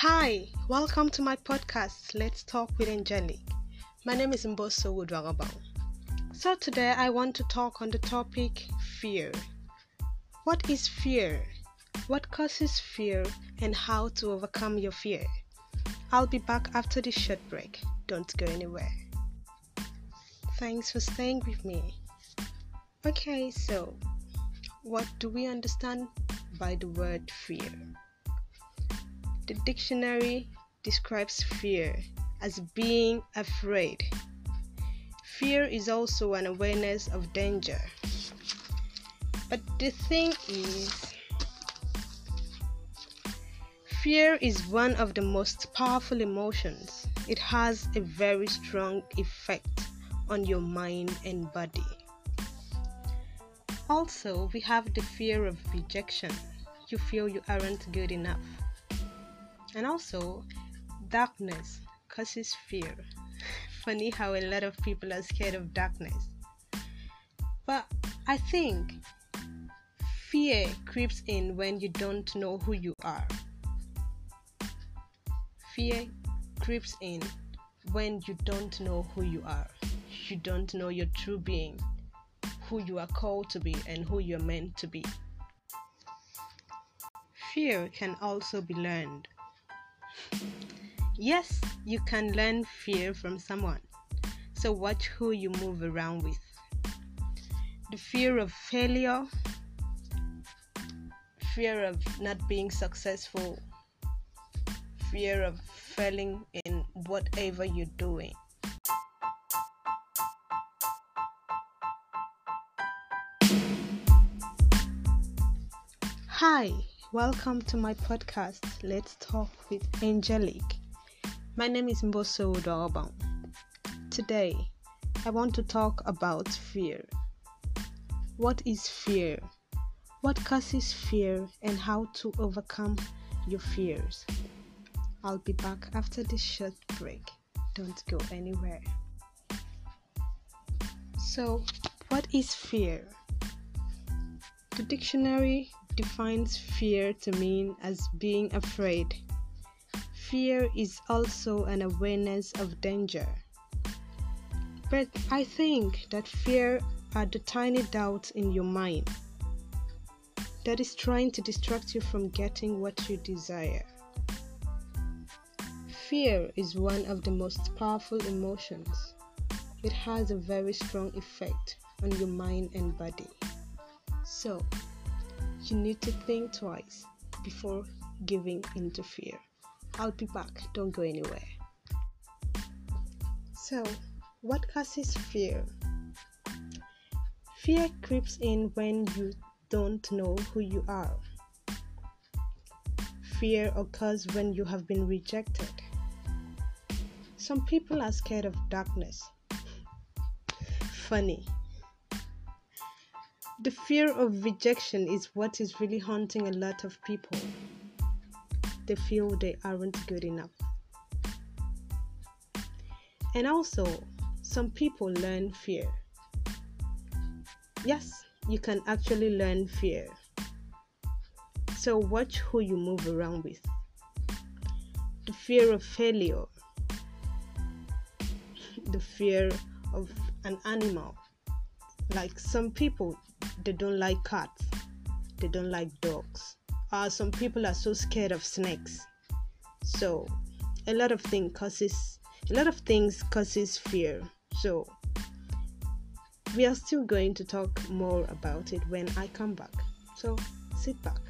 Hi, welcome to my podcast, Let's Talk with Angelique. My name is Mboso Woodwagabang. So, today I want to talk on the topic fear. What is fear? What causes fear and how to overcome your fear? I'll be back after this short break. Don't go anywhere. Thanks for staying with me. Okay, so what do we understand by the word fear? The dictionary describes fear as being afraid. Fear is also an awareness of danger. But the thing is, fear is one of the most powerful emotions. It has a very strong effect on your mind and body. Also, we have the fear of rejection. You feel you aren't good enough and also, darkness causes fear. Funny how a lot of people are scared of darkness. But I think fear creeps in when you don't know who you are. Fear creeps in when you don't know who you are. You don't know your true being, who you are called to be, and who you're meant to be. Fear can also be learned. Yes, you can learn fear from someone. So watch who you move around with. The fear of failure, fear of not being successful, fear of failing in whatever you're doing. Hi, welcome to my podcast. Let's talk with Angelique. My name is Mboso Udorobang. Today, I want to talk about fear. What is fear? What causes fear and how to overcome your fears? I'll be back after this short break. Don't go anywhere. So, what is fear? The dictionary defines fear to mean as being afraid Fear is also an awareness of danger. But I think that fear are the tiny doubts in your mind that is trying to distract you from getting what you desire. Fear is one of the most powerful emotions. It has a very strong effect on your mind and body. So, you need to think twice before giving into fear. I'll be back. Don't go anywhere. So, what causes fear? Fear creeps in when you don't know who you are. Fear occurs when you have been rejected. Some people are scared of darkness. Funny. The fear of rejection is what is really haunting a lot of people they feel they aren't good enough. And also, some people learn fear. Yes, you can actually learn fear. So, watch who you move around with. The fear of failure, the fear of an animal. Like some people, they don't like cats, they don't like dogs. Uh, some people are so scared of snakes. So a lot of things causes a lot of things causes fear. So we are still going to talk more about it when i come back. So sit back